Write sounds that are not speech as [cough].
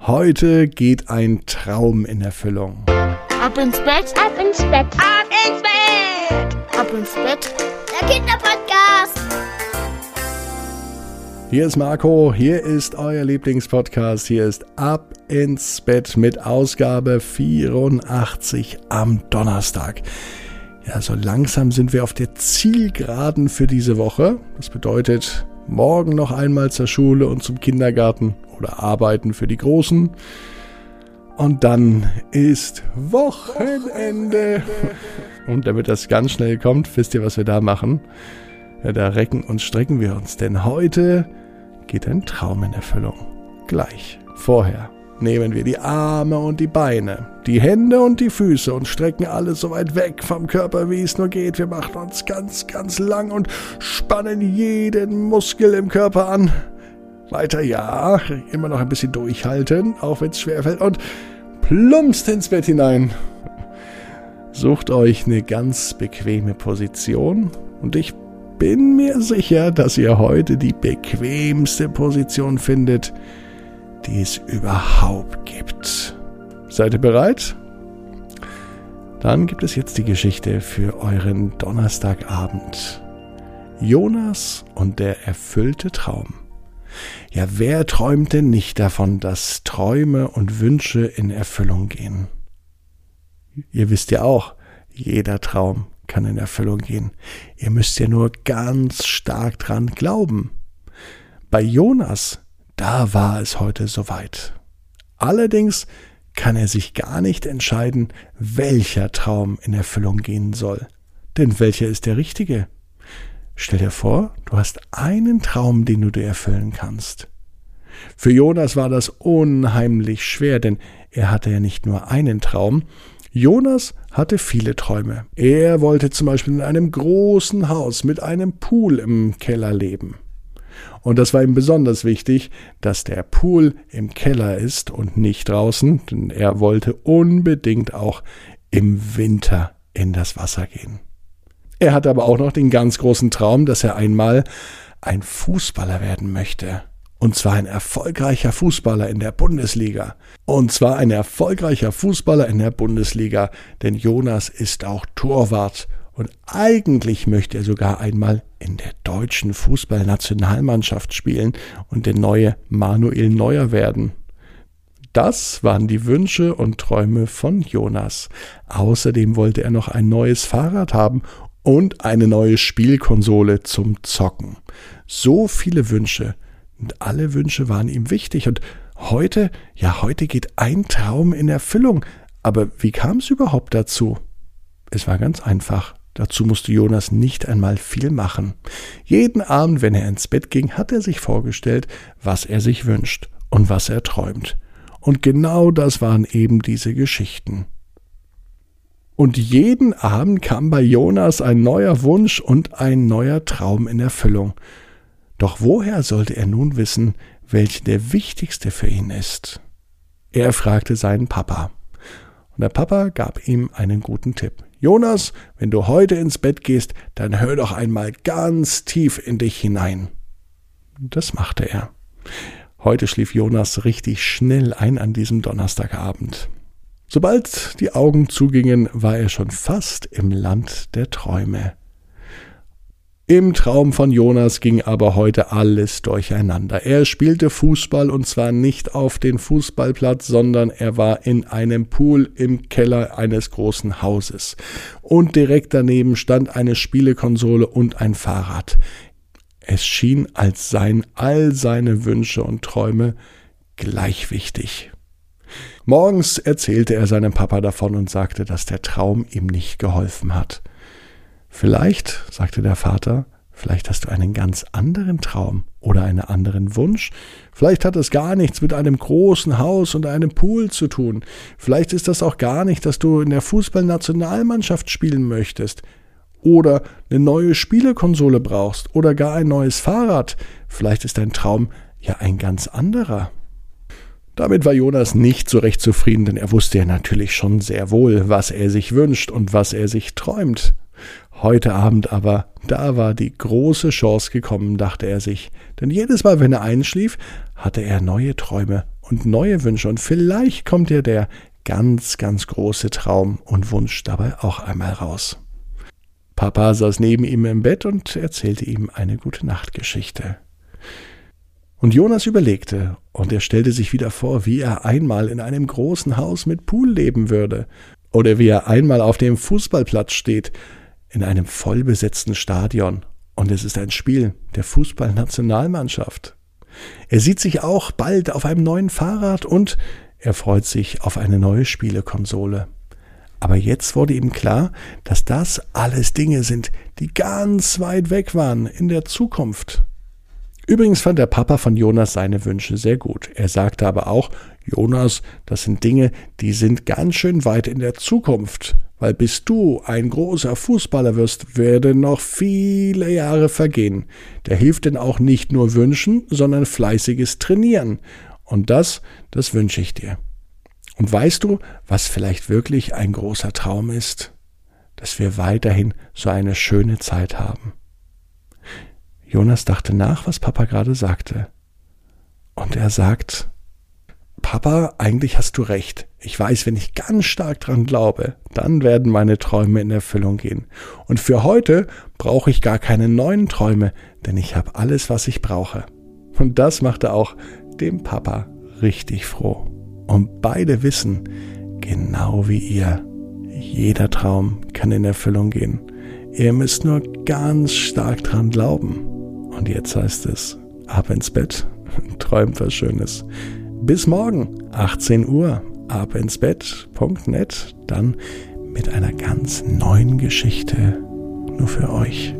Heute geht ein Traum in Erfüllung. Ab ins Bett, ab ins Bett, ab ins Bett, ab ins Bett. Der Kinderpodcast. Hier ist Marco, hier ist euer Lieblingspodcast, hier ist Ab ins Bett mit Ausgabe 84 am Donnerstag. Ja, so langsam sind wir auf der Zielgeraden für diese Woche. Das bedeutet, morgen noch einmal zur Schule und zum Kindergarten oder arbeiten für die Großen. Und dann ist Wochenende. Und damit das ganz schnell kommt, wisst ihr, was wir da machen? Ja, da recken und strecken wir uns, denn heute geht ein Traum in Erfüllung. Gleich. Vorher nehmen wir die Arme und die Beine, die Hände und die Füße und strecken alles so weit weg vom Körper, wie es nur geht. Wir machen uns ganz, ganz lang und spannen jeden Muskel im Körper an. Weiter, ja, immer noch ein bisschen durchhalten, auch wenn es schwerfällt und plumpst ins Bett hinein. Sucht euch eine ganz bequeme Position und ich bin mir sicher, dass ihr heute die bequemste Position findet, die es überhaupt gibt. Seid ihr bereit? Dann gibt es jetzt die Geschichte für euren Donnerstagabend. Jonas und der erfüllte Traum. Ja, wer träumt denn nicht davon, dass Träume und Wünsche in Erfüllung gehen? Ihr wisst ja auch, jeder Traum kann in Erfüllung gehen. Ihr müsst ja nur ganz stark dran glauben. Bei Jonas da war es heute soweit. Allerdings kann er sich gar nicht entscheiden, welcher Traum in Erfüllung gehen soll. Denn welcher ist der richtige? Stell dir vor, du hast einen Traum, den du dir erfüllen kannst. Für Jonas war das unheimlich schwer, denn er hatte ja nicht nur einen Traum. Jonas hatte viele Träume. Er wollte zum Beispiel in einem großen Haus mit einem Pool im Keller leben. Und das war ihm besonders wichtig, dass der Pool im Keller ist und nicht draußen, denn er wollte unbedingt auch im Winter in das Wasser gehen. Er hatte aber auch noch den ganz großen Traum, dass er einmal ein Fußballer werden möchte. Und zwar ein erfolgreicher Fußballer in der Bundesliga. Und zwar ein erfolgreicher Fußballer in der Bundesliga, denn Jonas ist auch Torwart und eigentlich möchte er sogar einmal in der deutschen Fußballnationalmannschaft spielen und der neue Manuel Neuer werden. Das waren die Wünsche und Träume von Jonas. Außerdem wollte er noch ein neues Fahrrad haben und eine neue Spielkonsole zum Zocken. So viele Wünsche. Und alle Wünsche waren ihm wichtig. Und heute, ja, heute geht ein Traum in Erfüllung. Aber wie kam es überhaupt dazu? Es war ganz einfach. Dazu musste Jonas nicht einmal viel machen. Jeden Abend, wenn er ins Bett ging, hat er sich vorgestellt, was er sich wünscht und was er träumt. Und genau das waren eben diese Geschichten. Und jeden Abend kam bei Jonas ein neuer Wunsch und ein neuer Traum in Erfüllung. Doch woher sollte er nun wissen, welcher der wichtigste für ihn ist? Er fragte seinen Papa. Und der Papa gab ihm einen guten Tipp. Jonas, wenn du heute ins Bett gehst, dann hör doch einmal ganz tief in dich hinein. Das machte er. Heute schlief Jonas richtig schnell ein an diesem Donnerstagabend. Sobald die Augen zugingen, war er schon fast im Land der Träume. Im Traum von Jonas ging aber heute alles durcheinander. Er spielte Fußball und zwar nicht auf den Fußballplatz, sondern er war in einem Pool im Keller eines großen Hauses. Und direkt daneben stand eine Spielekonsole und ein Fahrrad. Es schien, als seien all seine Wünsche und Träume gleich wichtig. Morgens erzählte er seinem Papa davon und sagte, dass der Traum ihm nicht geholfen hat. Vielleicht, sagte der Vater, vielleicht hast du einen ganz anderen Traum oder einen anderen Wunsch. Vielleicht hat es gar nichts mit einem großen Haus und einem Pool zu tun. Vielleicht ist das auch gar nicht, dass du in der Fußballnationalmannschaft spielen möchtest. Oder eine neue Spielekonsole brauchst oder gar ein neues Fahrrad. Vielleicht ist dein Traum ja ein ganz anderer. Damit war Jonas nicht so recht zufrieden, denn er wusste ja natürlich schon sehr wohl, was er sich wünscht und was er sich träumt. Heute Abend aber, da war die große Chance gekommen, dachte er sich, denn jedes Mal, wenn er einschlief, hatte er neue Träume und neue Wünsche und vielleicht kommt dir der ganz, ganz große Traum und Wunsch dabei auch einmal raus. Papa saß neben ihm im Bett und erzählte ihm eine gute Nachtgeschichte. Und Jonas überlegte, und er stellte sich wieder vor, wie er einmal in einem großen Haus mit Pool leben würde, oder wie er einmal auf dem Fußballplatz steht, in einem vollbesetzten Stadion, und es ist ein Spiel der Fußballnationalmannschaft. Er sieht sich auch bald auf einem neuen Fahrrad und er freut sich auf eine neue Spielekonsole. Aber jetzt wurde ihm klar, dass das alles Dinge sind, die ganz weit weg waren in der Zukunft. Übrigens fand der Papa von Jonas seine Wünsche sehr gut. Er sagte aber auch, Jonas, das sind Dinge, die sind ganz schön weit in der Zukunft, weil bis du ein großer Fußballer wirst, werden noch viele Jahre vergehen. Der hilft denn auch nicht nur wünschen, sondern fleißiges Trainieren. Und das, das wünsche ich dir. Und weißt du, was vielleicht wirklich ein großer Traum ist? Dass wir weiterhin so eine schöne Zeit haben. Jonas dachte nach, was Papa gerade sagte. Und er sagt, Papa, eigentlich hast du recht. Ich weiß, wenn ich ganz stark dran glaube, dann werden meine Träume in Erfüllung gehen. Und für heute brauche ich gar keine neuen Träume, denn ich habe alles, was ich brauche. Und das machte auch dem Papa richtig froh. Und beide wissen, genau wie ihr, jeder Traum kann in Erfüllung gehen. Ihr müsst nur ganz stark dran glauben. Und jetzt heißt es, ab ins Bett, [laughs] träumt was Schönes. Bis morgen, 18 Uhr, ab ins Bett.net, dann mit einer ganz neuen Geschichte nur für euch.